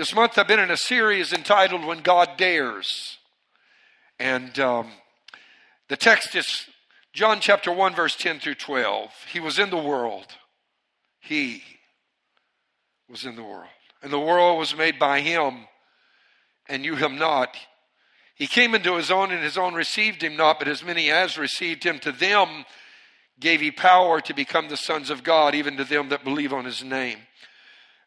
This month I've been in a series entitled When God Dares. And um, the text is John chapter 1, verse 10 through 12. He was in the world. He was in the world. And the world was made by him, and you him not. He came into his own, and his own received him not, but as many as received him, to them gave he power to become the sons of God, even to them that believe on his name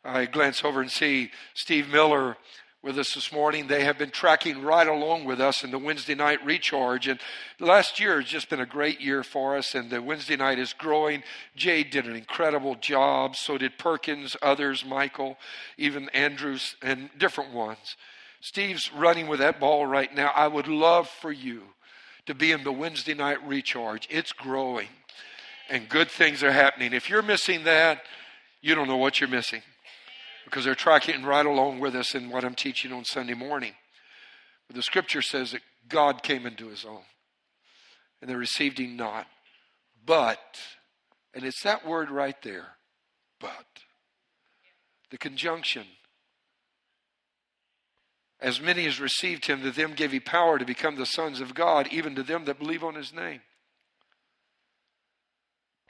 I glance over and see Steve Miller with us this morning. They have been tracking right along with us in the Wednesday night recharge. And last year has just been a great year for us, and the Wednesday night is growing. Jade did an incredible job. So did Perkins, others, Michael, even Andrews, and different ones. Steve's running with that ball right now. I would love for you to be in the Wednesday night recharge. It's growing, and good things are happening. If you're missing that, you don't know what you're missing because they're tracking right along with us in what I'm teaching on Sunday morning. But the scripture says that God came into his own, and they received him not. But, and it's that word right there, but. The conjunction. As many as received him, to them gave he power to become the sons of God, even to them that believe on his name.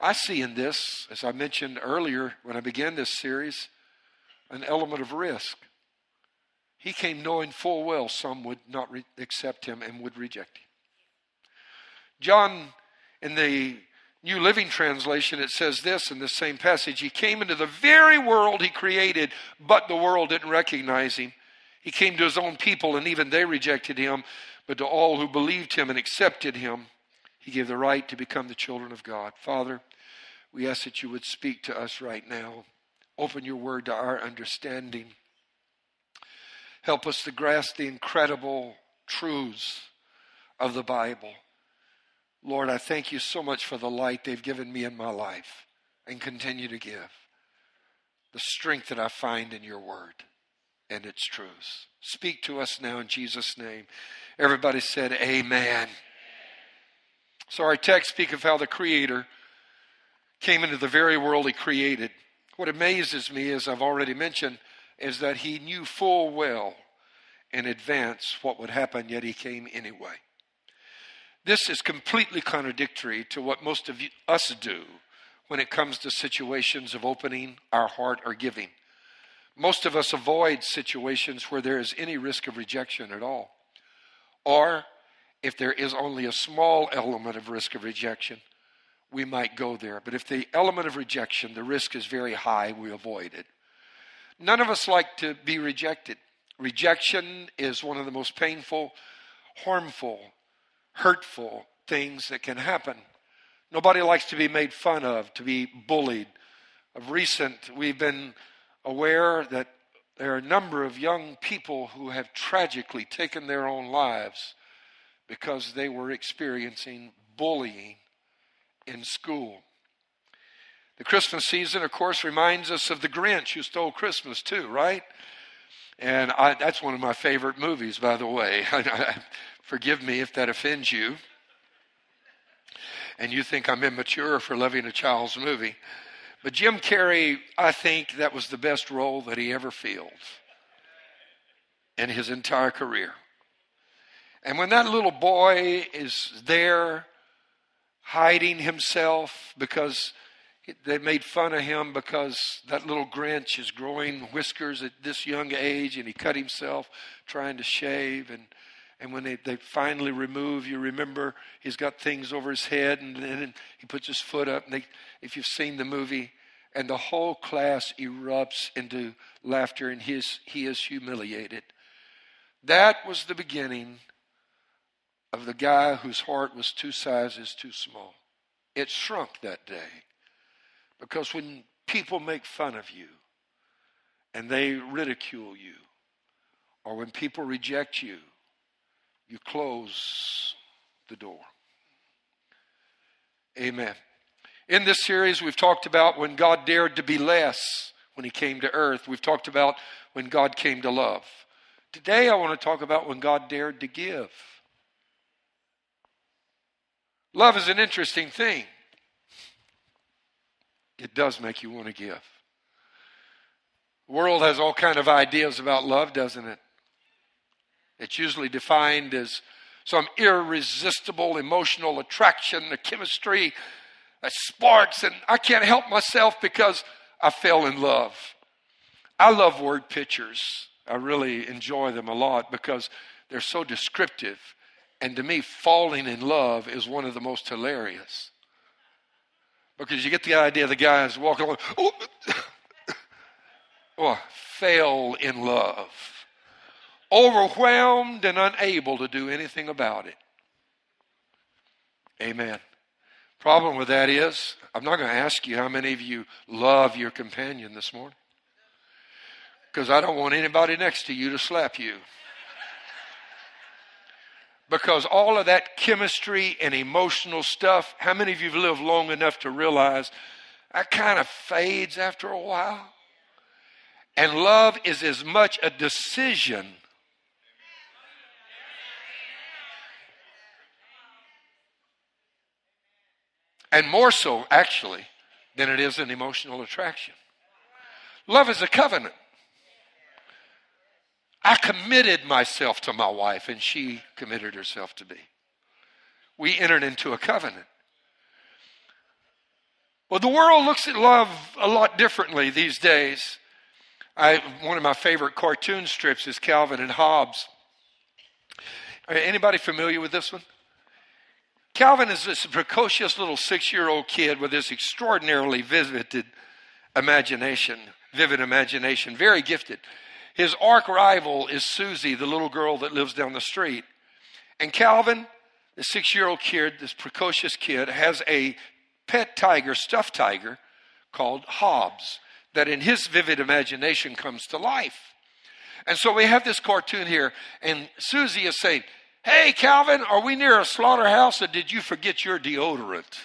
I see in this, as I mentioned earlier when I began this series, an element of risk. He came knowing full well some would not re- accept him and would reject him. John, in the New Living Translation, it says this in the same passage He came into the very world He created, but the world didn't recognize Him. He came to His own people, and even they rejected Him. But to all who believed Him and accepted Him, He gave the right to become the children of God. Father, we ask that you would speak to us right now. Open your word to our understanding. Help us to grasp the incredible truths of the Bible. Lord, I thank you so much for the light they've given me in my life and continue to give. The strength that I find in your word and its truths. Speak to us now in Jesus' name. Everybody said, Amen. So, our text speaks of how the Creator came into the very world He created. What amazes me, as I've already mentioned, is that he knew full well in advance what would happen, yet he came anyway. This is completely contradictory to what most of us do when it comes to situations of opening our heart or giving. Most of us avoid situations where there is any risk of rejection at all. Or if there is only a small element of risk of rejection, we might go there. But if the element of rejection, the risk is very high, we avoid it. None of us like to be rejected. Rejection is one of the most painful, harmful, hurtful things that can happen. Nobody likes to be made fun of, to be bullied. Of recent, we've been aware that there are a number of young people who have tragically taken their own lives because they were experiencing bullying in school. The Christmas season, of course, reminds us of the Grinch who stole Christmas, too, right? And I, that's one of my favorite movies, by the way. Forgive me if that offends you. And you think I'm immature for loving a child's movie. But Jim Carrey, I think that was the best role that he ever filled in his entire career. And when that little boy is there hiding himself because they made fun of him because that little Grinch is growing whiskers at this young age and he cut himself trying to shave and and when they, they finally remove, you remember he's got things over his head and then he puts his foot up. And they, if you've seen the movie, and the whole class erupts into laughter and his, he is humiliated. That was the beginning of the guy whose heart was two sizes too small. It shrunk that day. Because when people make fun of you and they ridicule you, or when people reject you, you close the door. Amen. In this series, we've talked about when God dared to be less when he came to earth. We've talked about when God came to love. Today, I want to talk about when God dared to give. Love is an interesting thing. It does make you want to give. The world has all kind of ideas about love, doesn't it? It's usually defined as some irresistible emotional attraction, the chemistry that sparks, and I can't help myself because I fell in love. I love word pictures. I really enjoy them a lot because they're so descriptive. And to me, falling in love is one of the most hilarious. Because you get the idea the guy is walking along, oh, oh, fell in love, overwhelmed and unable to do anything about it. Amen. Problem with that is, I'm not going to ask you how many of you love your companion this morning. Because I don't want anybody next to you to slap you. Because all of that chemistry and emotional stuff, how many of you have lived long enough to realize that kind of fades after a while? And love is as much a decision and more so, actually, than it is an emotional attraction. Love is a covenant. I committed myself to my wife, and she committed herself to me. We entered into a covenant. Well, the world looks at love a lot differently these days. I, one of my favorite cartoon strips is Calvin and Hobbes. Anybody familiar with this one? Calvin is this precocious little six-year-old kid with this extraordinarily vivid imagination, vivid imagination, very gifted. His arch rival is Susie, the little girl that lives down the street. And Calvin, the six year old kid, this precocious kid, has a pet tiger, stuffed tiger, called Hobbes, that in his vivid imagination comes to life. And so we have this cartoon here, and Susie is saying, Hey, Calvin, are we near a slaughterhouse or did you forget your deodorant?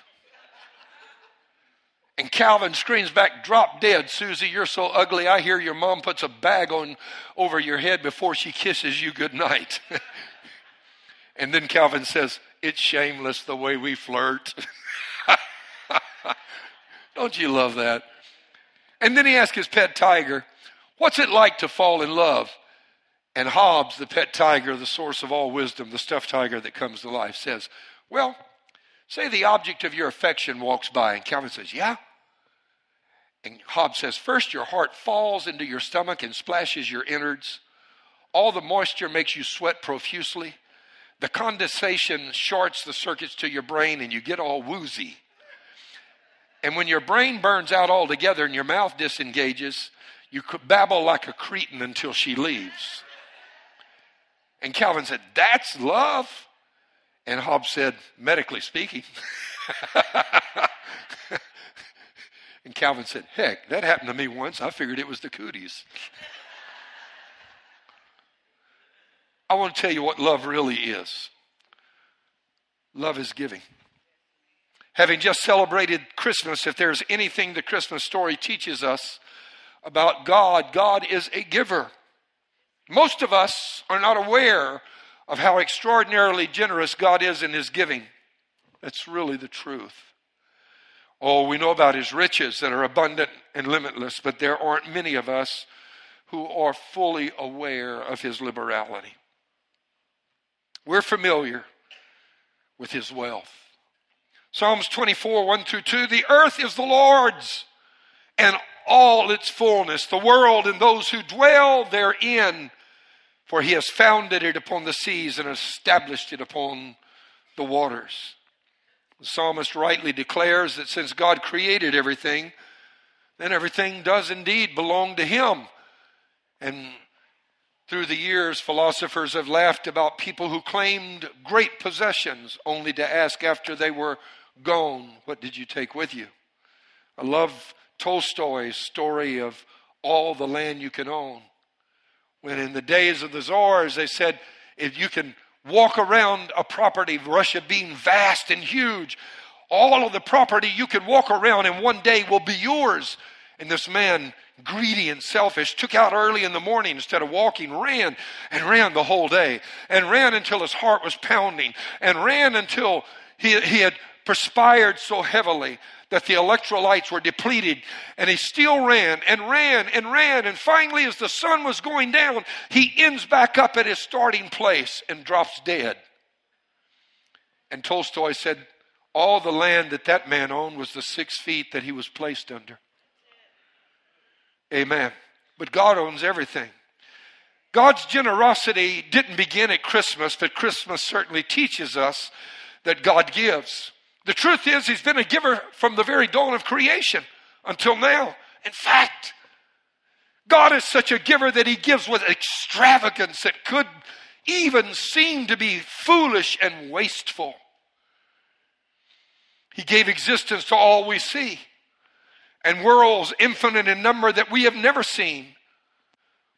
And Calvin screams back, drop dead, Susie, you're so ugly. I hear your mom puts a bag on over your head before she kisses you good night. and then Calvin says, it's shameless the way we flirt. Don't you love that? And then he asks his pet tiger, what's it like to fall in love? And Hobbes, the pet tiger, the source of all wisdom, the stuffed tiger that comes to life, says, well, say the object of your affection walks by. And Calvin says, yeah. And Hobbes says, first your heart falls into your stomach and splashes your innards. All the moisture makes you sweat profusely. The condensation shorts the circuits to your brain and you get all woozy. And when your brain burns out altogether and your mouth disengages, you babble like a cretin until she leaves. And Calvin said, That's love. And Hobbes said, Medically speaking. And Calvin said, Heck, that happened to me once. I figured it was the cooties. I want to tell you what love really is love is giving. Having just celebrated Christmas, if there's anything the Christmas story teaches us about God, God is a giver. Most of us are not aware of how extraordinarily generous God is in his giving. That's really the truth. Oh, we know about his riches that are abundant and limitless, but there aren't many of us who are fully aware of his liberality. We're familiar with his wealth. Psalms 24, 1 through 2 The earth is the Lord's and all its fullness, the world and those who dwell therein, for he has founded it upon the seas and established it upon the waters. The psalmist rightly declares that since God created everything, then everything does indeed belong to Him. And through the years, philosophers have laughed about people who claimed great possessions only to ask after they were gone, What did you take with you? I love Tolstoy's story of all the land you can own. When in the days of the czars, they said, If you can walk around a property Russia being vast and huge. All of the property you can walk around in one day will be yours. And this man, greedy and selfish, took out early in the morning instead of walking, ran and ran the whole day, and ran until his heart was pounding, and ran until he, he had perspired so heavily that the electrolytes were depleted, and he still ran and ran and ran. And finally, as the sun was going down, he ends back up at his starting place and drops dead. And Tolstoy said, All the land that that man owned was the six feet that he was placed under. Amen. But God owns everything. God's generosity didn't begin at Christmas, but Christmas certainly teaches us that God gives. The truth is, He's been a giver from the very dawn of creation until now. In fact, God is such a giver that He gives with extravagance that could even seem to be foolish and wasteful. He gave existence to all we see and worlds infinite in number that we have never seen.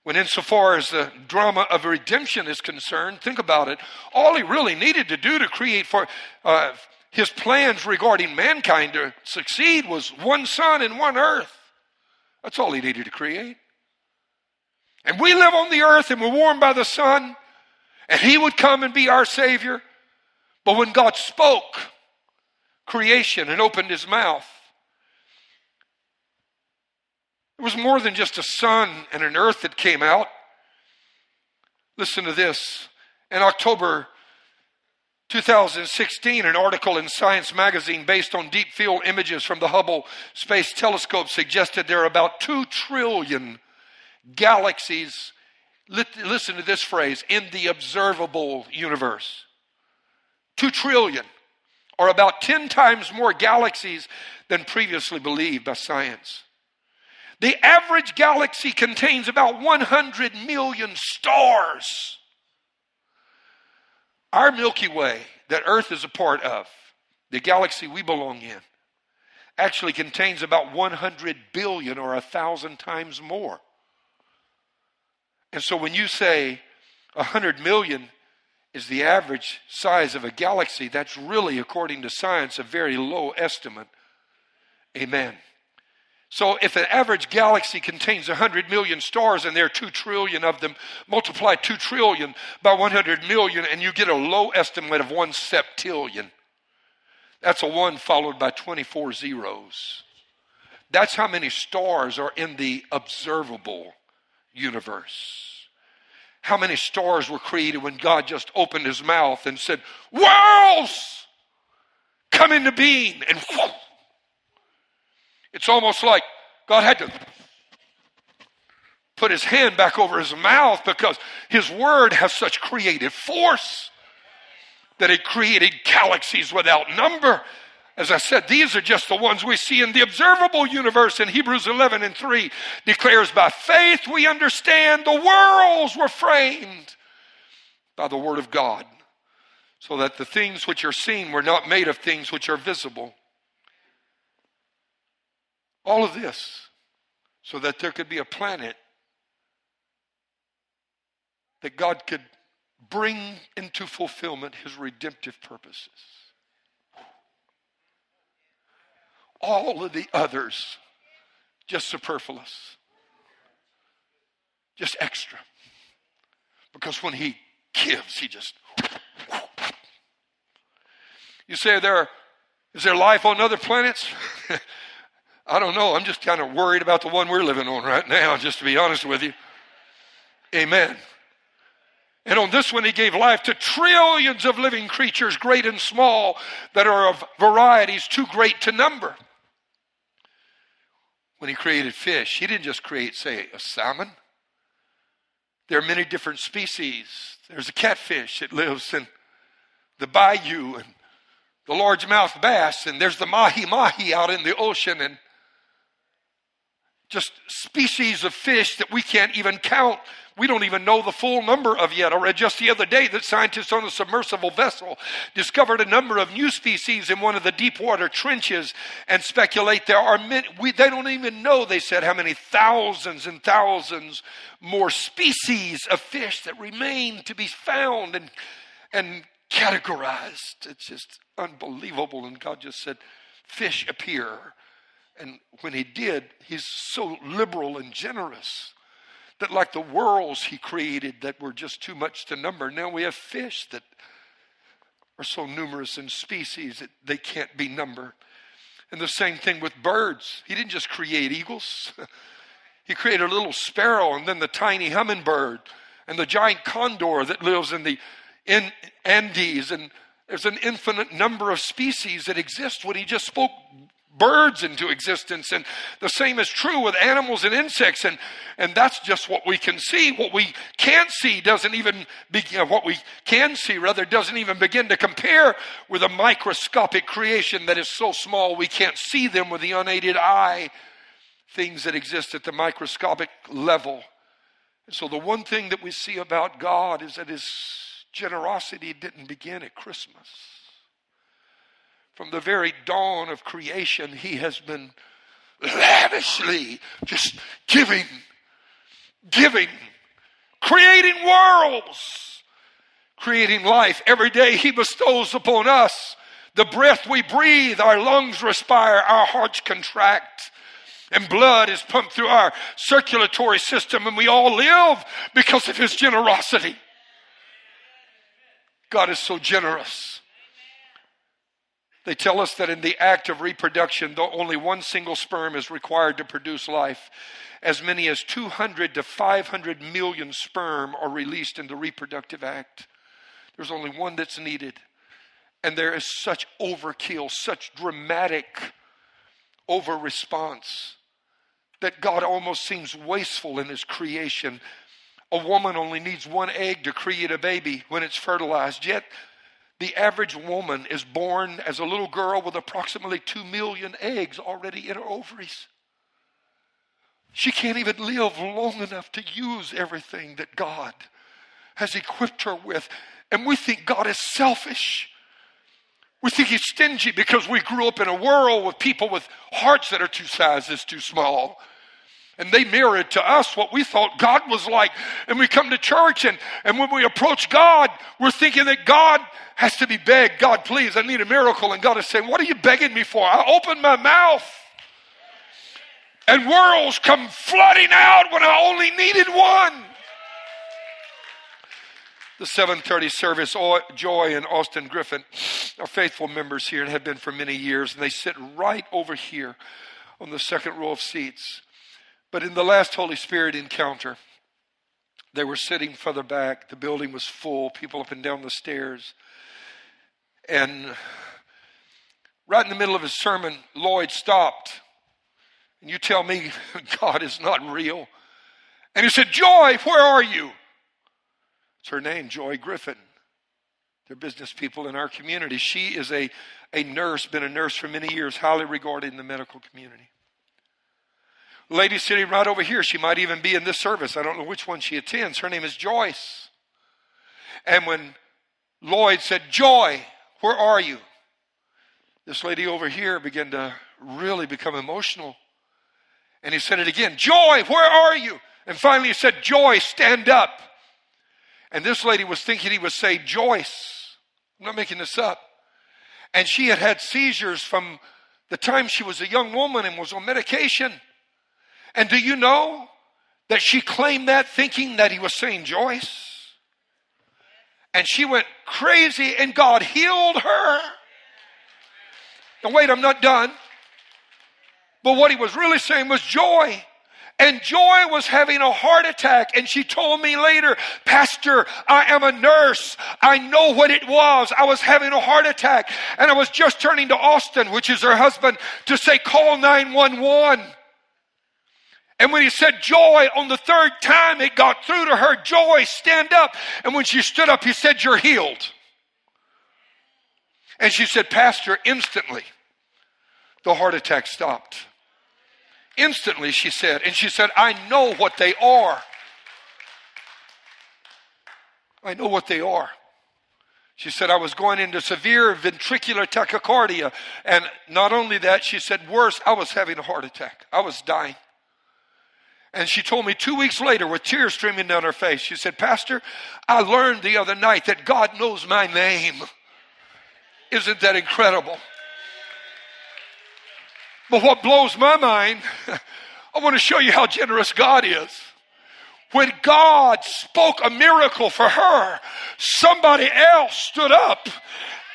When, insofar as the drama of redemption is concerned, think about it. All he really needed to do to create for uh, his plans regarding mankind to succeed was one sun and one earth. That's all he needed to create. And we live on the earth and we're warmed by the sun, and he would come and be our Savior. But when God spoke creation and opened his mouth, it was more than just a sun and an earth that came out. Listen to this. In October 2016, an article in Science magazine based on deep field images from the Hubble Space Telescope suggested there are about 2 trillion galaxies. Listen to this phrase in the observable universe. 2 trillion, or about 10 times more galaxies than previously believed by science. The average galaxy contains about 100 million stars. Our Milky Way, that Earth is a part of, the galaxy we belong in, actually contains about 100 billion or a thousand times more. And so when you say 100 million is the average size of a galaxy, that's really, according to science, a very low estimate. Amen. So if an average galaxy contains 100 million stars and there are 2 trillion of them, multiply 2 trillion by 100 million and you get a low estimate of 1 septillion. That's a 1 followed by 24 zeros. That's how many stars are in the observable universe. How many stars were created when God just opened his mouth and said, Worlds! Come into being! And whoop, it's almost like God had to put his hand back over his mouth because his word has such creative force that it created galaxies without number. As I said, these are just the ones we see in the observable universe. In Hebrews 11 and 3 declares, By faith we understand the worlds were framed by the word of God, so that the things which are seen were not made of things which are visible. All of this so that there could be a planet that God could bring into fulfillment his redemptive purposes. All of the others, just superfluous, just extra. Because when he gives, he just. You say there is there life on other planets? I don't know. I'm just kind of worried about the one we're living on right now, just to be honest with you. Amen. And on this one, he gave life to trillions of living creatures, great and small, that are of varieties too great to number. When he created fish, he didn't just create, say, a salmon. There are many different species. There's a catfish that lives in the bayou, and the largemouth bass, and there's the mahi mahi out in the ocean, and just species of fish that we can't even count. We don't even know the full number of yet. I read just the other day that scientists on a submersible vessel discovered a number of new species in one of the deep water trenches and speculate there are many, we, they don't even know, they said, how many thousands and thousands more species of fish that remain to be found and, and categorized. It's just unbelievable. And God just said, fish appear and when he did, he's so liberal and generous that, like the worlds he created that were just too much to number, now we have fish that are so numerous in species that they can't be numbered. And the same thing with birds. He didn't just create eagles, he created a little sparrow and then the tiny hummingbird and the giant condor that lives in the in Andes. And there's an infinite number of species that exist when he just spoke birds into existence. And the same is true with animals and insects. And, and that's just what we can see. What we can't see doesn't even begin, what we can see rather doesn't even begin to compare with a microscopic creation that is so small we can't see them with the unaided eye. Things that exist at the microscopic level. And so the one thing that we see about God is that his generosity didn't begin at Christmas. From the very dawn of creation, he has been lavishly just giving, giving, creating worlds, creating life. Every day he bestows upon us the breath we breathe, our lungs respire, our hearts contract. And blood is pumped through our circulatory system, and we all live because of his generosity. God is so generous. They tell us that in the act of reproduction, though only one single sperm is required to produce life, as many as 200 to 500 million sperm are released in the reproductive act. There's only one that's needed. And there is such overkill, such dramatic over response that God almost seems wasteful in his creation. A woman only needs one egg to create a baby when it's fertilized, yet the average woman is born as a little girl with approximately 2 million eggs already in her ovaries. She can't even live long enough to use everything that God has equipped her with. And we think God is selfish. We think He's stingy because we grew up in a world with people with hearts that are two sizes too small and they mirrored to us what we thought God was like. And we come to church, and, and when we approach God, we're thinking that God has to be begged. God, please, I need a miracle. And God is saying, What are you begging me for? I opened my mouth. And worlds come flooding out when I only needed one. The 7:30 service, Joy and Austin Griffin are faithful members here and have been for many years, and they sit right over here on the second row of seats. But in the last Holy Spirit encounter, they were sitting further back. The building was full, people up and down the stairs. And right in the middle of his sermon, Lloyd stopped. And you tell me God is not real. And he said, Joy, where are you? It's her name, Joy Griffin. They're business people in our community. She is a, a nurse, been a nurse for many years, highly regarded in the medical community lady sitting right over here. She might even be in this service. I don't know which one she attends. Her name is Joyce. And when Lloyd said, Joy, where are you? This lady over here began to really become emotional. And he said it again Joy, where are you? And finally he said, Joy, stand up. And this lady was thinking he would say, Joyce. I'm not making this up. And she had had seizures from the time she was a young woman and was on medication. And do you know that she claimed that thinking that he was saying Joyce? And she went crazy and God healed her. Now, wait, I'm not done. But what he was really saying was joy. And Joy was having a heart attack. And she told me later, Pastor, I am a nurse. I know what it was. I was having a heart attack. And I was just turning to Austin, which is her husband, to say, call 911. And when he said joy on the third time, it got through to her joy, stand up. And when she stood up, he said, You're healed. And she said, Pastor, instantly the heart attack stopped. Instantly, she said. And she said, I know what they are. I know what they are. She said, I was going into severe ventricular tachycardia. And not only that, she said, worse, I was having a heart attack. I was dying. And she told me two weeks later, with tears streaming down her face, she said, Pastor, I learned the other night that God knows my name. Isn't that incredible? But what blows my mind, I want to show you how generous God is. When God spoke a miracle for her, somebody else stood up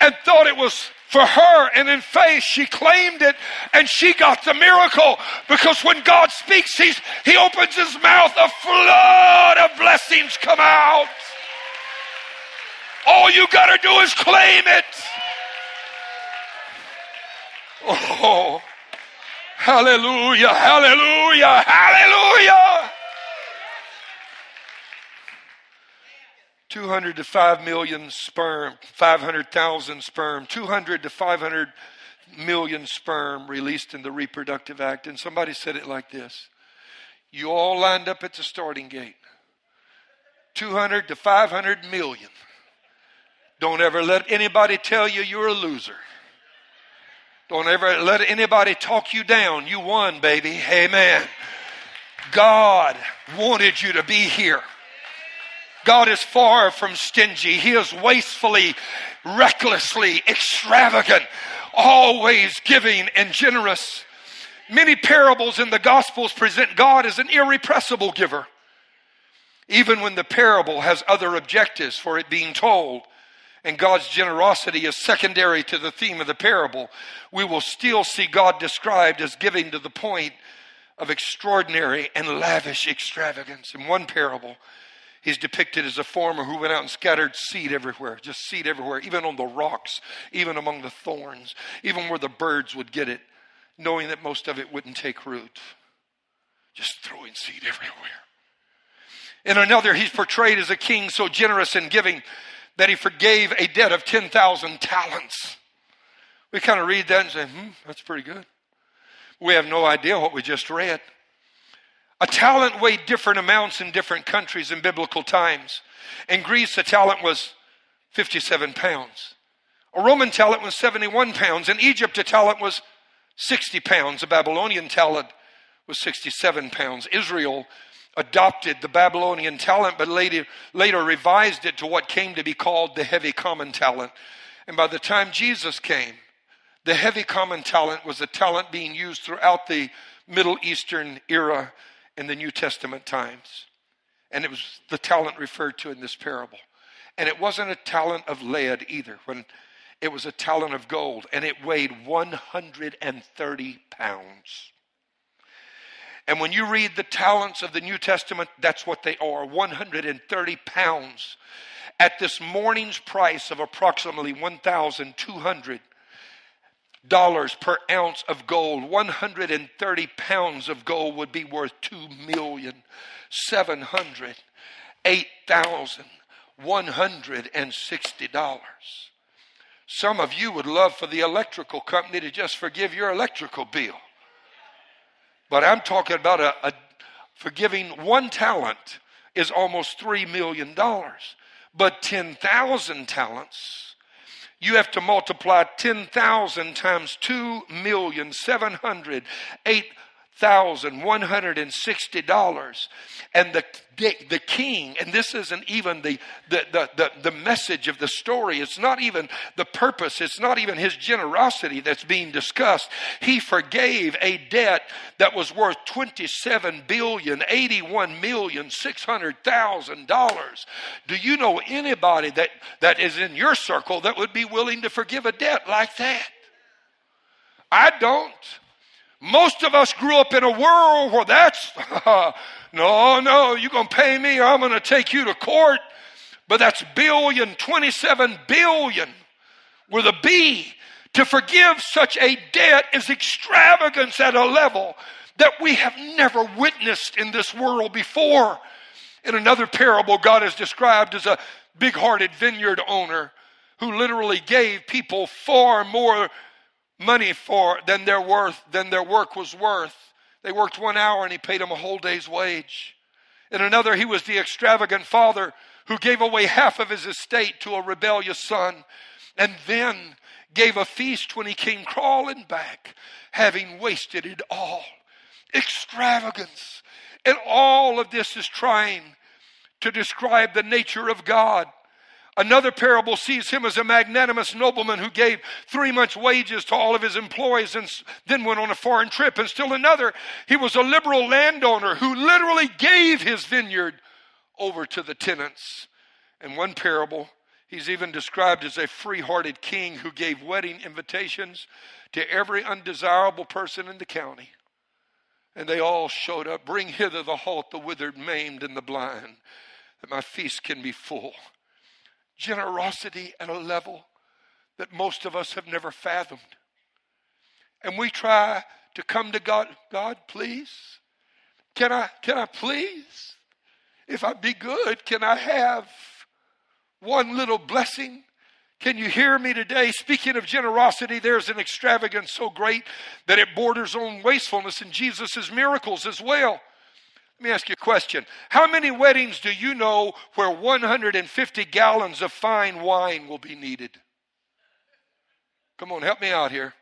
and thought it was for her. And in faith, she claimed it and she got the miracle because when God speaks, he's, he opens his mouth, a flood of blessings come out. All you got to do is claim it. Oh, hallelujah, hallelujah, hallelujah. 200 to 5 million sperm, 500,000 sperm, 200 to 500 million sperm released in the reproductive act. And somebody said it like this You all lined up at the starting gate. 200 to 500 million. Don't ever let anybody tell you you're a loser. Don't ever let anybody talk you down. You won, baby. Amen. God wanted you to be here. God is far from stingy. He is wastefully, recklessly extravagant, always giving and generous. Many parables in the Gospels present God as an irrepressible giver. Even when the parable has other objectives for it being told, and God's generosity is secondary to the theme of the parable, we will still see God described as giving to the point of extraordinary and lavish extravagance. In one parable, He's depicted as a farmer who went out and scattered seed everywhere, just seed everywhere, even on the rocks, even among the thorns, even where the birds would get it, knowing that most of it wouldn't take root. Just throwing seed everywhere. In another, he's portrayed as a king so generous in giving that he forgave a debt of 10,000 talents. We kind of read that and say, hmm, that's pretty good. We have no idea what we just read. A talent weighed different amounts in different countries in biblical times. In Greece, a talent was 57 pounds. A Roman talent was 71 pounds. In Egypt, a talent was 60 pounds. A Babylonian talent was 67 pounds. Israel adopted the Babylonian talent, but later, later revised it to what came to be called the heavy common talent. And by the time Jesus came, the heavy common talent was a talent being used throughout the Middle Eastern era in the New Testament times. And it was the talent referred to in this parable. And it wasn't a talent of lead either, when it was a talent of gold, and it weighed 130 pounds. And when you read the talents of the New Testament, that's what they are 130 pounds. At this morning's price of approximately 1,200 dollars per ounce of gold. 130 pounds of gold would be worth two million seven hundred eight thousand one hundred and sixty dollars. Some of you would love for the electrical company to just forgive your electrical bill. But I'm talking about a, a forgiving one talent is almost three million dollars. But 10,000 talents you have to multiply 10,000 times 2,708,160 and the, the king and this isn't even the, the, the, the, the message of the story. It's not even the purpose. It's not even his generosity that's being discussed. He forgave a debt that was worth 27 billion 81 million 600 thousand dollars. Do you know anybody that that is in your circle that would be willing to forgive a debt like that? I don't most of us grew up in a world where that's No, no, you're going to pay me or I'm going to take you to court. But that's billion, 27 billion with a B. To forgive such a debt is extravagance at a level that we have never witnessed in this world before. In another parable, God is described as a big hearted vineyard owner who literally gave people far more money for than their worth than their work was worth they worked one hour and he paid them a whole day's wage. In another, he was the extravagant father who gave away half of his estate to a rebellious son and then gave a feast when he came crawling back, having wasted it all. Extravagance. And all of this is trying to describe the nature of God. Another parable sees him as a magnanimous nobleman who gave three months' wages to all of his employees and then went on a foreign trip. And still another, he was a liberal landowner who literally gave his vineyard over to the tenants. And one parable, He's even described as a free hearted king who gave wedding invitations to every undesirable person in the county. And they all showed up. Bring hither the halt, the withered, maimed, and the blind, that my feast can be full. Generosity at a level that most of us have never fathomed. And we try to come to God, God, please. Can I, can I please? If I be good, can I have one little blessing? Can you hear me today? Speaking of generosity, there's an extravagance so great that it borders on wastefulness in Jesus' miracles as well. Let me ask you a question. How many weddings do you know where 150 gallons of fine wine will be needed? Come on, help me out here.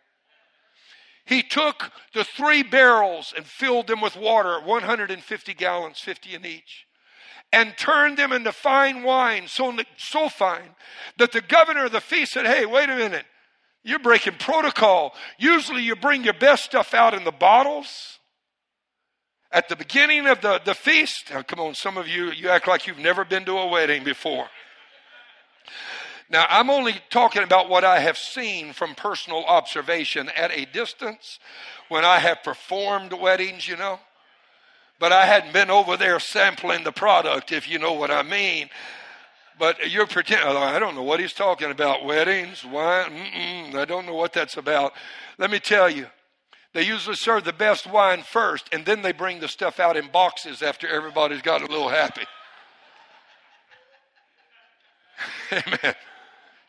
He took the three barrels and filled them with water, 150 gallons, 50 in each, and turned them into fine wine, so, so fine that the governor of the feast said, Hey, wait a minute. You're breaking protocol. Usually you bring your best stuff out in the bottles at the beginning of the, the feast. Now, come on, some of you, you act like you've never been to a wedding before. Now, I'm only talking about what I have seen from personal observation at a distance when I have performed weddings, you know. But I hadn't been over there sampling the product, if you know what I mean. But you're pretending, oh, I don't know what he's talking about. Weddings, wine, I don't know what that's about. Let me tell you, they usually serve the best wine first, and then they bring the stuff out in boxes after everybody's got a little happy. Amen.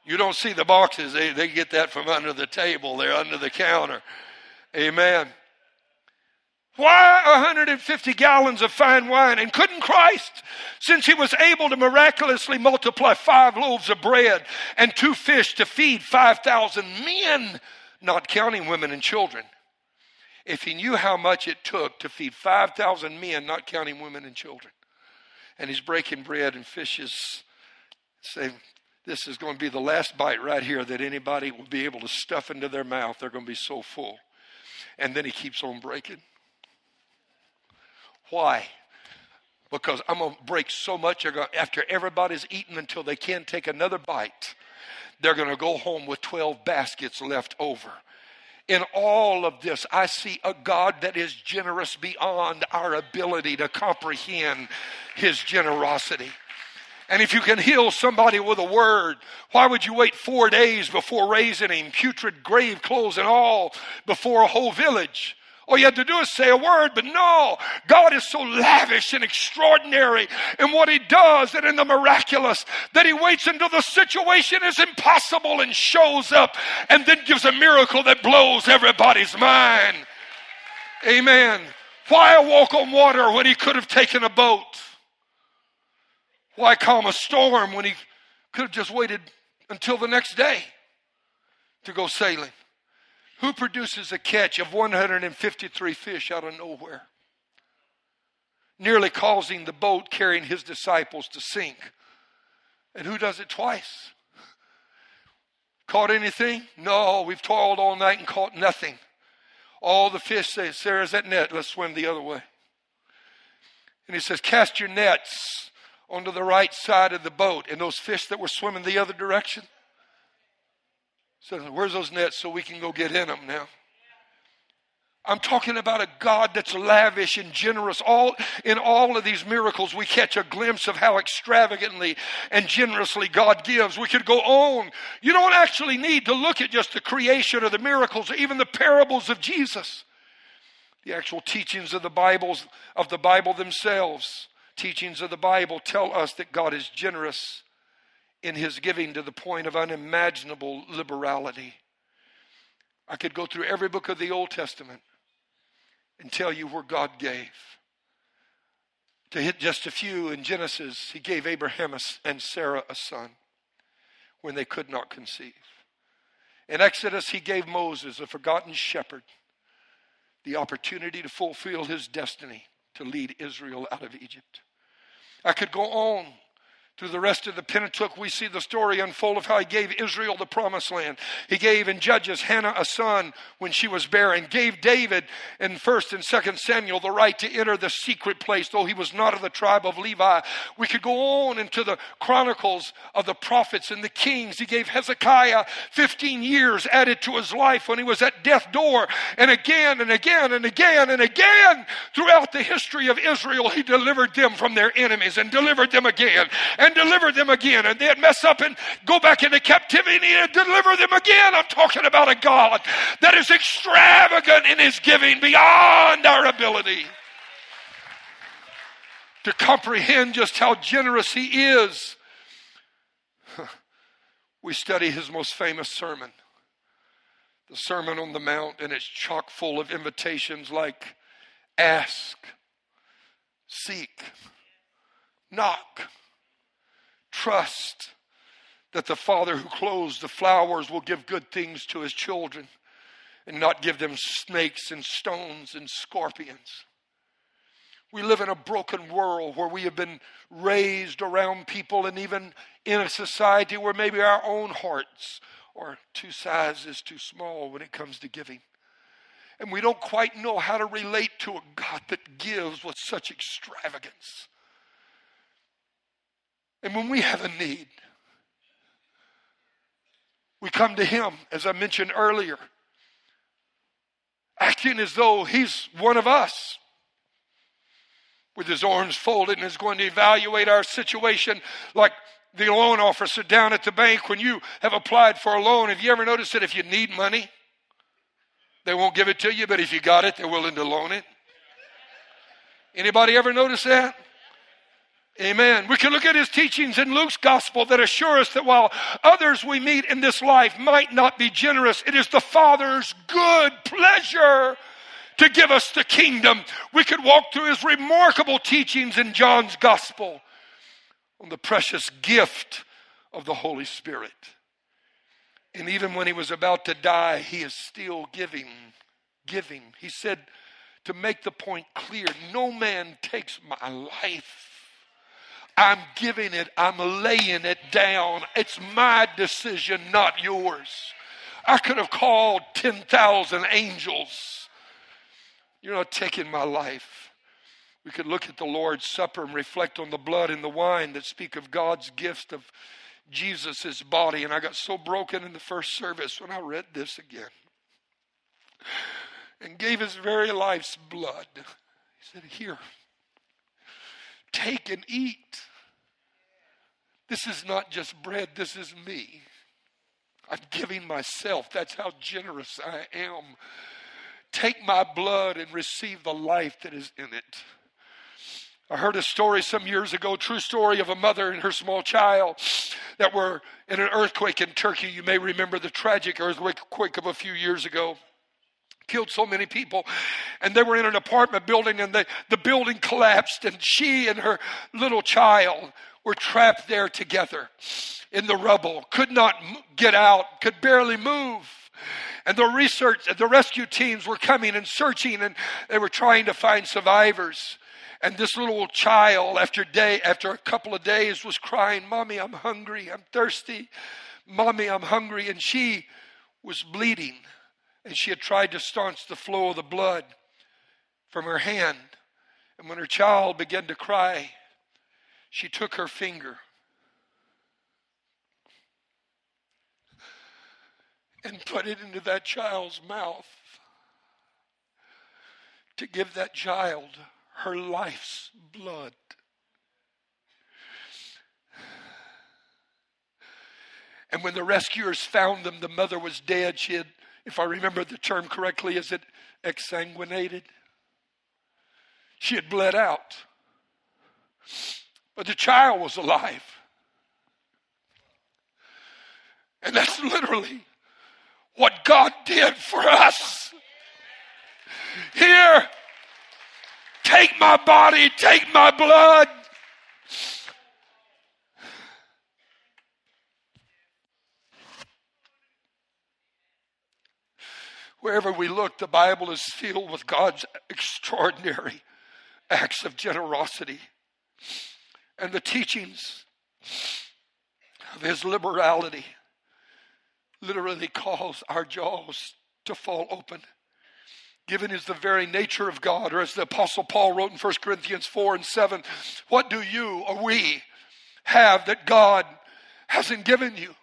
You don't see the boxes, they, they get that from under the table, they're under the counter. Amen. Why 150 gallons of fine wine? And couldn't Christ, since he was able to miraculously multiply five loaves of bread and two fish to feed 5,000 men, not counting women and children, if he knew how much it took to feed 5,000 men, not counting women and children, and he's breaking bread and fishes, say, this is going to be the last bite right here that anybody will be able to stuff into their mouth. They're going to be so full. And then he keeps on breaking. Why? Because I'm going to break so much after everybody's eaten until they can't take another bite. They're going to go home with 12 baskets left over. In all of this, I see a God that is generous beyond our ability to comprehend his generosity. And if you can heal somebody with a word, why would you wait four days before raising him, putrid grave clothes and all, before a whole village? All you had to do is say a word, but no, God is so lavish and extraordinary in what He does and in the miraculous that He waits until the situation is impossible and shows up and then gives a miracle that blows everybody's mind. Amen. Why walk on water when He could have taken a boat? Why calm a storm when he could have just waited until the next day to go sailing? Who produces a catch of 153 fish out of nowhere? Nearly causing the boat carrying his disciples to sink. And who does it twice? Caught anything? No, we've toiled all night and caught nothing. All the fish say, Sarah's that net, let's swim the other way. And he says, Cast your nets onto the right side of the boat, and those fish that were swimming the other direction. Where's those nets so we can go get in them now? I'm talking about a God that's lavish and generous. All in all of these miracles, we catch a glimpse of how extravagantly and generously God gives. We could go on. You don't actually need to look at just the creation or the miracles or even the parables of Jesus. The actual teachings of the Bibles of the Bible themselves teachings of the Bible tell us that God is generous in his giving to the point of unimaginable liberality. I could go through every book of the Old Testament and tell you where God gave. To hit just a few in Genesis, he gave Abraham and Sarah a son when they could not conceive. In Exodus, he gave Moses, a forgotten shepherd, the opportunity to fulfill his destiny to lead Israel out of Egypt. I could go on through the rest of the Pentateuch, we see the story unfold of how he gave Israel the promised land. He gave in Judges Hannah a son when she was barren, gave David in 1st and 2nd Samuel the right to enter the secret place, though he was not of the tribe of Levi. We could go on into the chronicles of the prophets and the kings. He gave Hezekiah 15 years added to his life when he was at death door. And again and again and again and again throughout the history of Israel, he delivered them from their enemies and delivered them again deliver them again. And they'd mess up and go back into captivity and deliver them again. I'm talking about a God that is extravagant in his giving beyond our ability to comprehend just how generous he is. We study his most famous sermon, the Sermon on the Mount, and it's chock full of invitations like ask, seek, knock Trust that the Father who clothes the flowers will give good things to his children and not give them snakes and stones and scorpions. We live in a broken world where we have been raised around people and even in a society where maybe our own hearts are two sizes too small when it comes to giving. And we don't quite know how to relate to a God that gives with such extravagance. And when we have a need, we come to Him, as I mentioned earlier, acting as though He's one of us, with His arms folded and is going to evaluate our situation like the loan officer down at the bank when you have applied for a loan. Have you ever noticed that if you need money, they won't give it to you, but if you got it, they're willing to loan it? Anybody ever notice that? Amen. We can look at his teachings in Luke's gospel that assure us that while others we meet in this life might not be generous, it is the Father's good pleasure to give us the kingdom. We could walk through his remarkable teachings in John's gospel on the precious gift of the Holy Spirit. And even when he was about to die, he is still giving, giving. He said, to make the point clear, no man takes my life I'm giving it, I'm laying it down. It's my decision, not yours. I could have called 10,000 angels. You're not taking my life. We could look at the Lord's Supper and reflect on the blood and the wine that speak of God's gift of Jesus' body. And I got so broken in the first service when I read this again. And gave his very life's blood. He said, Here, Take and eat. This is not just bread, this is me. I'm giving myself. That's how generous I am. Take my blood and receive the life that is in it. I heard a story some years ago, true story of a mother and her small child that were in an earthquake in Turkey. You may remember the tragic earthquake of a few years ago killed so many people. And they were in an apartment building and the, the building collapsed and she and her little child were trapped there together in the rubble, could not get out, could barely move. And the research, the rescue teams were coming and searching and they were trying to find survivors. And this little child, after day, after a couple of days, was crying, "Mommy, I'm hungry. I'm thirsty. Mommy, I'm hungry." And she was bleeding and she had tried to staunch the flow of the blood from her hand. And when her child began to cry, she took her finger and put it into that child's mouth to give that child her life's blood. And when the rescuers found them, the mother was dead. She had if I remember the term correctly, is it exsanguinated? She had bled out. But the child was alive. And that's literally what God did for us. Here, take my body, take my blood. Wherever we look, the Bible is filled with God's extraordinary acts of generosity. And the teachings of his liberality literally cause our jaws to fall open. Given is the very nature of God, or as the Apostle Paul wrote in 1 Corinthians 4 and 7, what do you or we have that God hasn't given you?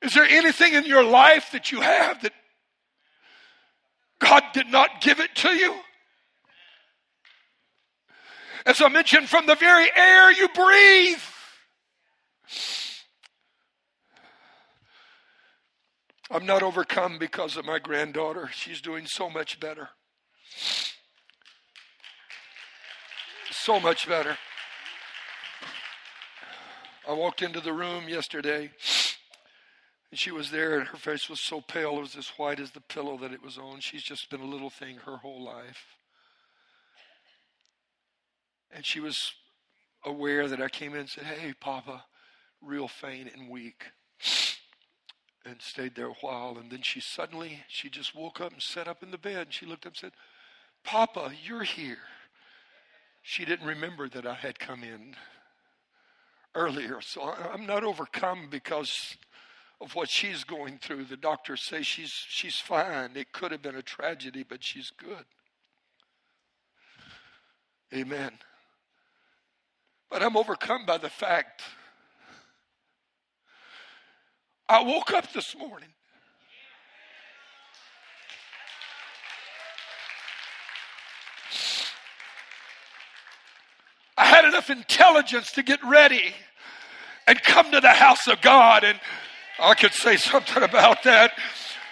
Is there anything in your life that you have that God did not give it to you? As I mentioned, from the very air you breathe. I'm not overcome because of my granddaughter. She's doing so much better. So much better. I walked into the room yesterday and she was there and her face was so pale, it was as white as the pillow that it was on. She's just been a little thing her whole life. And she was aware that I came in and said, Hey, Papa, real faint and weak and stayed there a while. And then she suddenly, she just woke up and sat up in the bed. And she looked up and said, Papa, you're here. She didn't remember that I had come in earlier. So I'm not overcome because of what she's going through. The doctors say she's, she's fine. It could have been a tragedy, but she's good. Amen. But I'm overcome by the fact I woke up this morning. I had enough intelligence to get ready and come to the house of God. And I could say something about that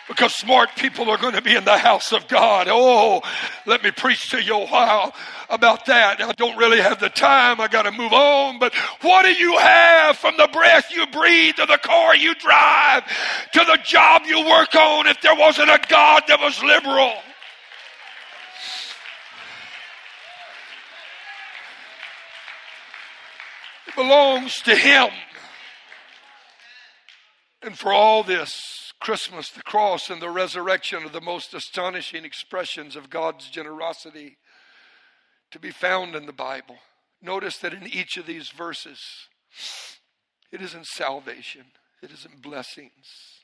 because smart people are going to be in the house of God. Oh, let me preach to you a while about that. I don't really have the time. I got to move on. But what do you have from the breath you breathe to the car you drive to the job you work on if there wasn't a God that was liberal? It belongs to Him. And for all this, Christmas, the cross, and the resurrection are the most astonishing expressions of God's generosity to be found in the Bible. Notice that in each of these verses, it isn't salvation, it isn't blessings,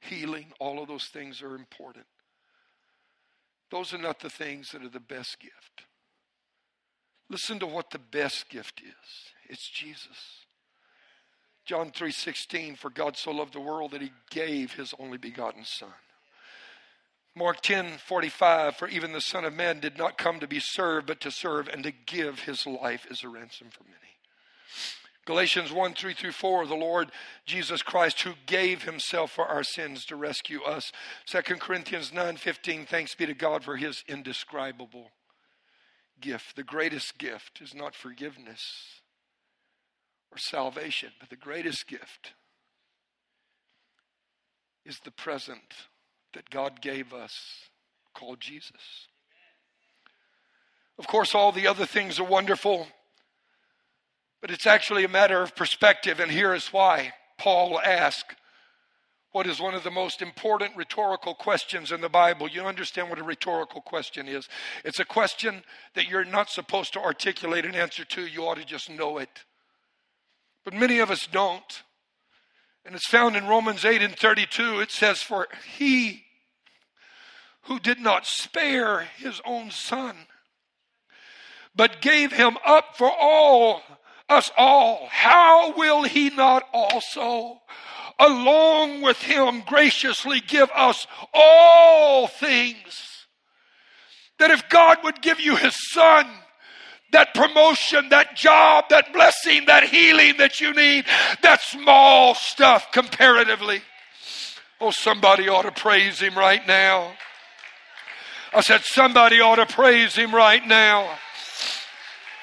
healing, all of those things are important. Those are not the things that are the best gift. Listen to what the best gift is it's Jesus. John 3:16 for God so loved the world that he gave his only begotten son. Mark 10:45 for even the son of man did not come to be served but to serve and to give his life as a ransom for many. Galatians 1 3 through 4, the Lord Jesus Christ who gave himself for our sins to rescue us. 2 Corinthians 9 15, thanks be to God for his indescribable gift. The greatest gift is not forgiveness, or salvation. But the greatest gift is the present that God gave us called Jesus. Of course, all the other things are wonderful, but it's actually a matter of perspective, and here is why. Paul will ask what is one of the most important rhetorical questions in the Bible. You understand what a rhetorical question is. It's a question that you're not supposed to articulate an answer to, you ought to just know it. But many of us don't. And it's found in Romans 8 and 32. It says, For he who did not spare his own son, but gave him up for all, us all, how will he not also, along with him, graciously give us all things? That if God would give you his son, that promotion, that job, that blessing, that healing that you need, that small stuff comparatively. Oh, somebody ought to praise him right now. I said, somebody ought to praise him right now.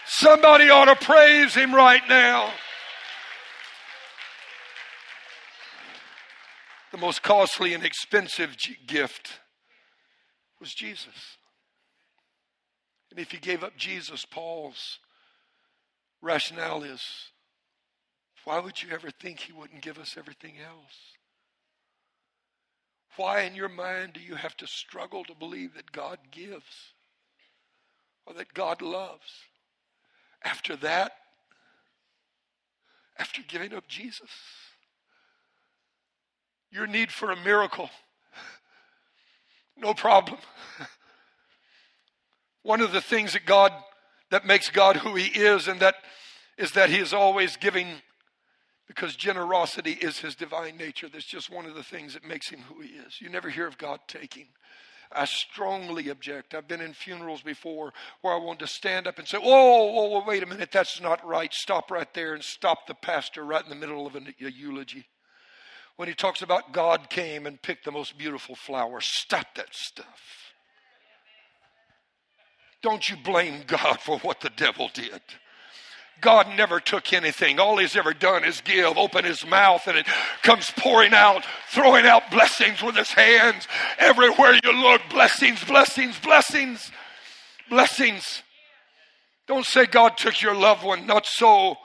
Somebody ought to praise him right now. The most costly and expensive gift was Jesus. And if he gave up Jesus, Paul's rationale is why would you ever think he wouldn't give us everything else? Why in your mind do you have to struggle to believe that God gives or that God loves? After that, after giving up Jesus. Your need for a miracle, no problem. One of the things that God that makes God who he is and that is that he is always giving because generosity is his divine nature. That's just one of the things that makes him who he is. You never hear of God taking. I strongly object. I've been in funerals before where I wanted to stand up and say, whoa, whoa, whoa, wait a minute, that's not right. Stop right there and stop the pastor right in the middle of a, a eulogy. When he talks about God came and picked the most beautiful flower, stop that stuff. Don't you blame God for what the devil did. God never took anything. All he's ever done is give, open his mouth, and it comes pouring out, throwing out blessings with his hands. Everywhere you look, blessings, blessings, blessings, blessings. Don't say God took your loved one. Not so.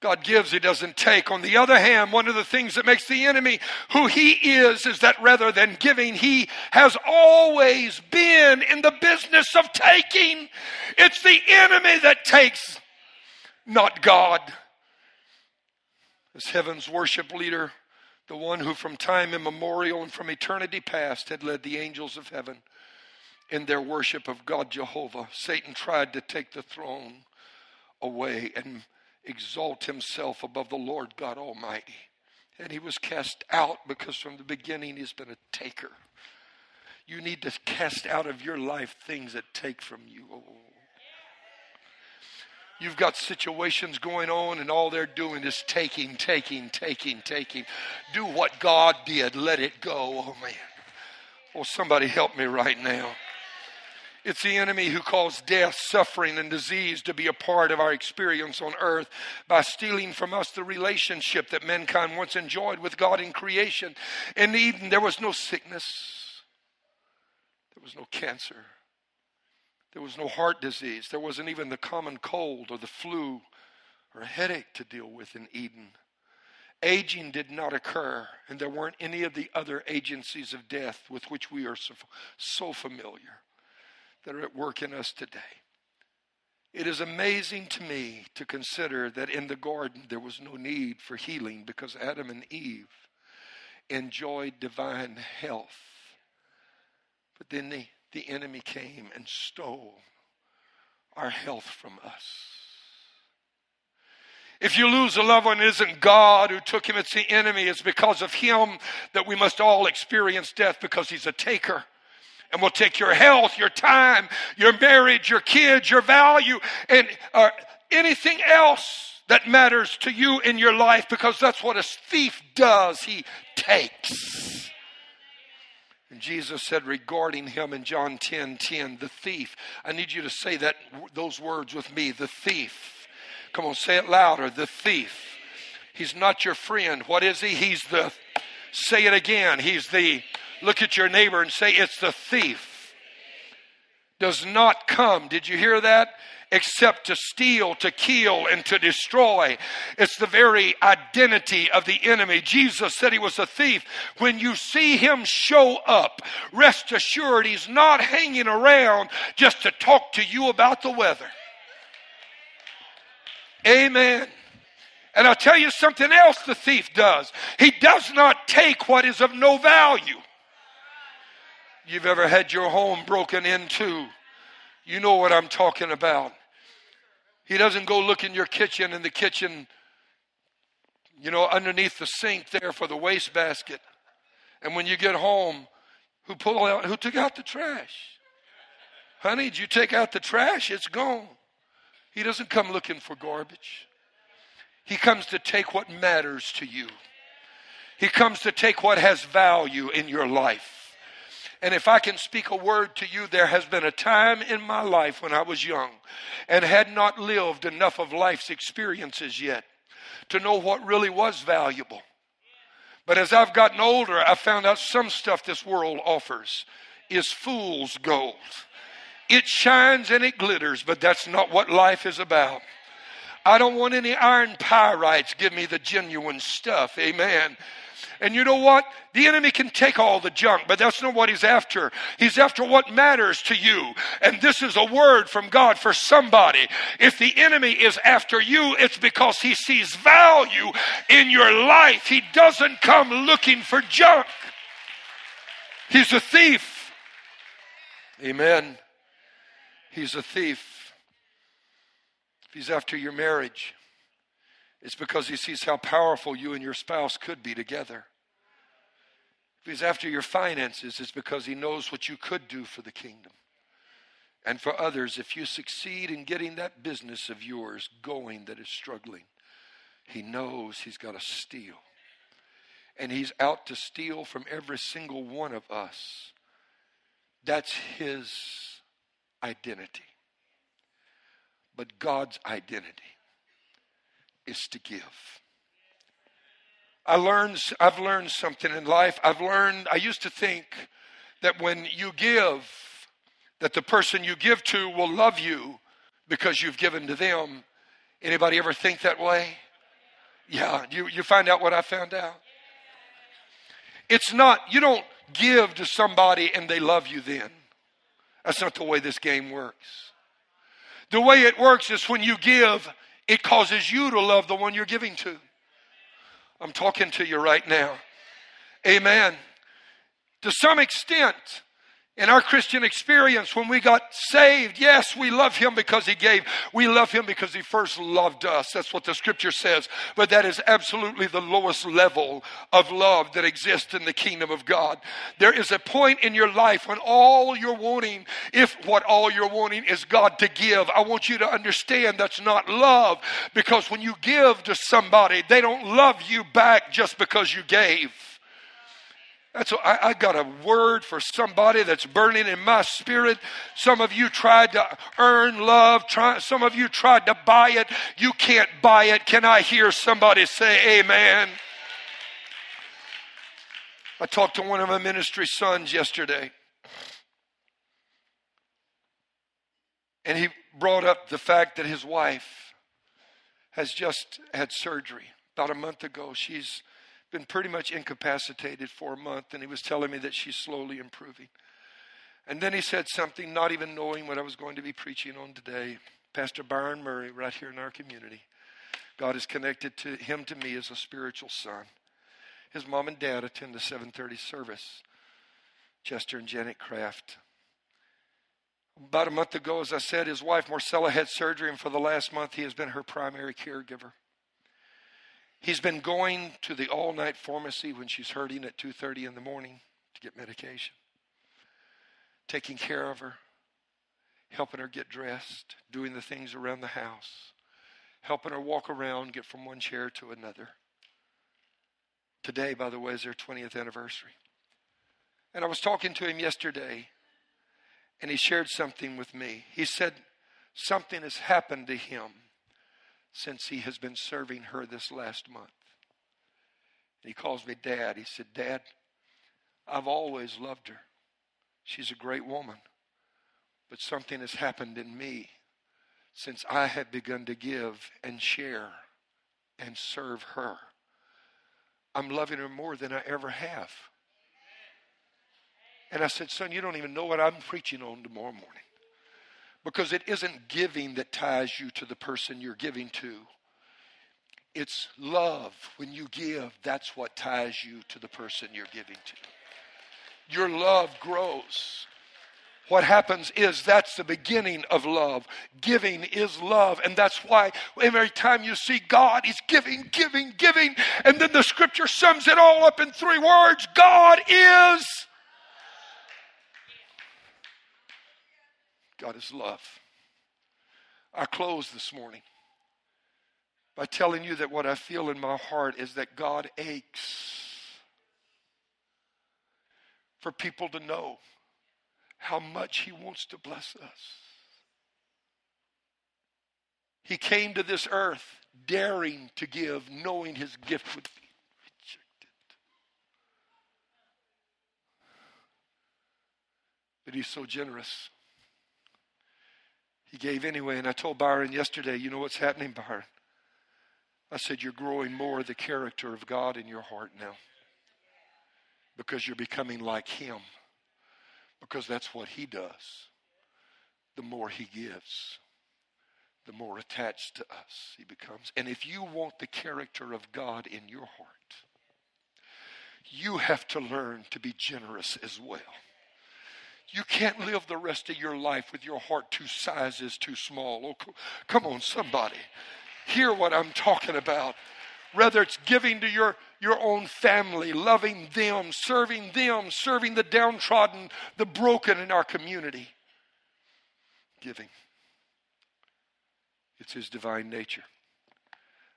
God gives, He doesn't take. On the other hand, one of the things that makes the enemy who he is is that rather than giving, he has always been in the business of taking. It's the enemy that takes not God. As heaven's worship leader, the one who from time immemorial and from eternity past had led the angels of heaven in their worship of God Jehovah, Satan tried to take the throne away and exalt himself above the Lord God Almighty. And he was cast out because from the beginning he's been a taker. You need to cast out of your life things that take from you. Oh, You've got situations going on, and all they're doing is taking, taking, taking, taking. Do what God did. Let it go. Oh, man. Oh, somebody help me right now. It's the enemy who caused death, suffering, and disease to be a part of our experience on earth by stealing from us the relationship that mankind once enjoyed with God in creation. In Eden, there was no sickness, there was no cancer, there was no heart disease. There wasn't even the common cold or the flu or a headache to deal with in Eden. Aging did not occur, and there weren't any of the other agencies of death with which we are so, so familiar that are at work in us today. It is amazing to me to consider that in the garden there was no need for healing because Adam and Eve enjoyed divine health. But then the the enemy came and stole our health from us. If you lose a loved one, it isn't God who took him, it's the enemy. It's because of him that we must all experience death because he's a taker. And we'll take your health, your time, your marriage, your kids, your value, and uh, anything else that matters to you in your life because that's what a thief does. He takes. And Jesus said regarding him in John 10 10, the thief. I need you to say that those words with me, the thief. Come on, say it louder, the thief. He's not your friend. What is he? He's the, say it again. He's the, look at your neighbor and say, it's the thief. Does not come. Did you hear that? except to steal, to kill, and to destroy. It's the very identity of the enemy. Jesus said he was a thief. When you see him show up, rest assured he's not hanging around just to talk to you about the weather. Amen. And I'll tell you something else the thief does. He does not take what is of no value. You've ever had your home broken into? You know what I'm talking about. He doesn't go look in your kitchen in the kitchen, you know, underneath the sink there for the wastebasket. And when you get home, who pulled out who took out the trash? Honey, did you take out the trash? It's gone. He doesn't come looking for garbage. He comes to take what matters to you. He comes to take what has value in your life. And if I can speak a word to you, there has been a time in my life when I was young and had not lived enough of life's experiences yet to know what really was valuable. But as I've gotten older, I found out some stuff this world offers is fool's gold. It shines and it glitters, but that's not what life is about. I don't want any iron pyrites. Give me the genuine stuff. Amen. And you know what? The enemy can take all the junk, but that's not what he's after. He's after what matters to you. And this is a word from God for somebody. If the enemy is after you, it's because he sees value in your life. He doesn't come looking for junk. He's a thief. Amen. He's a thief. If he's after your marriage, it's because he sees how powerful you and your spouse could be together. If he's after your finances, it's because he knows what you could do for the kingdom. And for others, if you succeed in getting that business of yours going that is struggling, he knows he's got to steal. And he's out to steal from every single one of us. That's his identity. But God's identity is to give. I learned, I've learned something in life. I've learned, I used to think that when you give, that the person you give to will love you because you've given to them. Anybody ever think that way? Yeah, you, you find out what I found out? It's not, you don't give to somebody and they love you then. That's not the way this game works. The way it works is when you give, it causes you to love the one you're giving to. I'm talking to you right now. Amen. To some extent, in our Christian experience, when we got saved, yes, we love Him because He gave. We love Him because He first loved us. That's what the scripture says. But that is absolutely the lowest level of love that exists in the kingdom of God. There is a point in your life when all you're wanting, if what all you're wanting is God to give, I want you to understand that's not love because when you give to somebody, they don't love you back just because you gave. That's I, I got a word for somebody that's burning in my spirit. Some of you tried to earn love. Try, some of you tried to buy it. You can't buy it. Can I hear somebody say amen? I talked to one of my ministry sons yesterday. And he brought up the fact that his wife has just had surgery about a month ago. She's been pretty much incapacitated for a month, and he was telling me that she's slowly improving. And then he said something, not even knowing what I was going to be preaching on today. Pastor Byron Murray, right here in our community. God has connected to him to me as a spiritual son. His mom and dad attend the 7:30 service. Chester and Janet Kraft. About a month ago, as I said, his wife Marcella had surgery, and for the last month, he has been her primary caregiver. He's been going to the all-night pharmacy when she's hurting at 2:30 in the morning to get medication. Taking care of her, helping her get dressed, doing the things around the house, helping her walk around, get from one chair to another. Today, by the way, is their 20th anniversary. And I was talking to him yesterday, and he shared something with me. He said something has happened to him since he has been serving her this last month. And he calls me dad. He said, Dad, I've always loved her. She's a great woman. But something has happened in me since I have begun to give and share and serve her. I'm loving her more than I ever have. And I said, Son, you don't even know what I'm preaching on tomorrow morning. Because it isn't giving that ties you to the person you're giving to. It's love. When you give, that's what ties you to the person you're giving to. Your love grows. What happens is that's the beginning of love. Giving is love. And that's why every time you see God, He's giving, giving, giving. And then the scripture sums it all up in three words God is God is love. I close this morning by telling you that what I feel in my heart is that God aches for people to know how much He wants to bless us. He came to this earth daring to give, knowing His gift would be rejected. But He's so generous. He gave anyway. And I told Byron yesterday, you know what's happening, Byron? I said, You're growing more the character of God in your heart now. because you're becoming like Him. Because that's what He does. The more He gives, the more attached to us He becomes. And if you want the character of God in your heart, you have to learn to be generous as well. You can't live the rest of your life with your heart two sizes too small. Oh, come on, somebody. Hear what I'm talking about. Whether it's giving to your, your own family, loving them, serving them, serving the downtrodden, the broken in our community. Giving. It's His divine nature.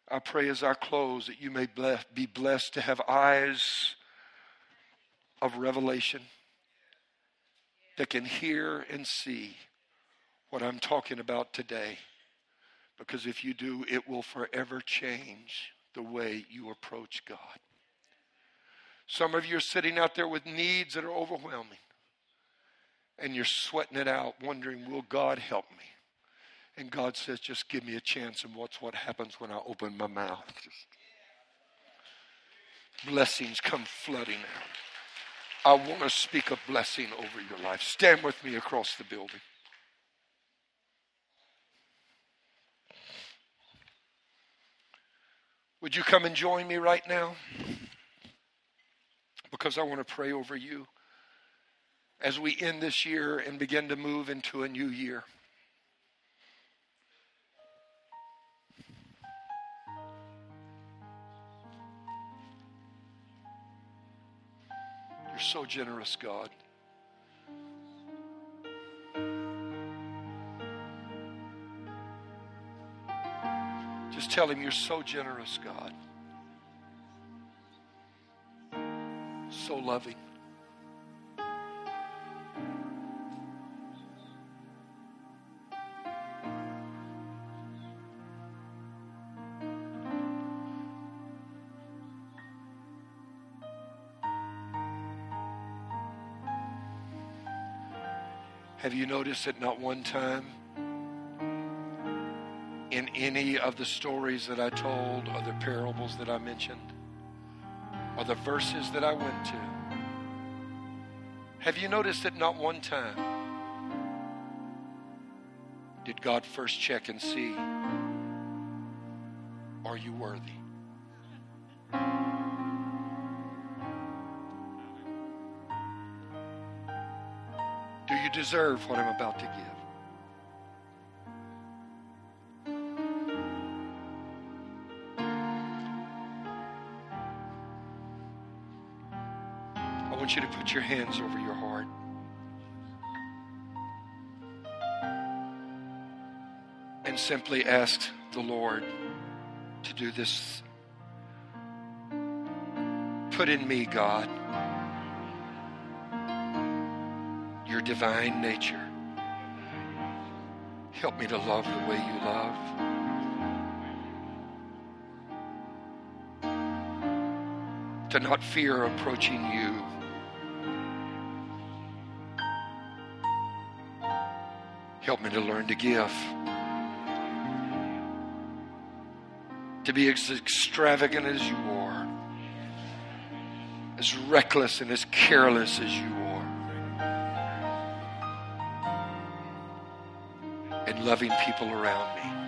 I pray as I close that you may be blessed to have eyes of revelation that can hear and see what I'm talking about today. Because if you do, it will forever change the way you approach God. Some of you are sitting out there with needs that are overwhelming, and you're sweating it out, wondering, will God help me? And God says, just give me a chance, and what's what happens when I open my mouth? Blessings come flooding out. I want to speak a blessing over your life. Stand with me across the building. Would you come and join me right now? Because I want to pray over you as we end this year and begin to move into a new year. So generous, God. Just tell him you're so generous, God. So loving. Have you noticed that not one time in any of the stories that I told or the parables that I mentioned or the verses that I went to, have you noticed that not one time did God first check and see, are you worthy? Deserve what I'm about to give. I want you to put your hands over your heart. And simply ask the Lord to do this. Put in me, God divine nature. Help me to love the way you love. To not fear approaching you. Help me to learn to give. To be as extravagant as you are, as reckless and as careless as you are. Loving people around me.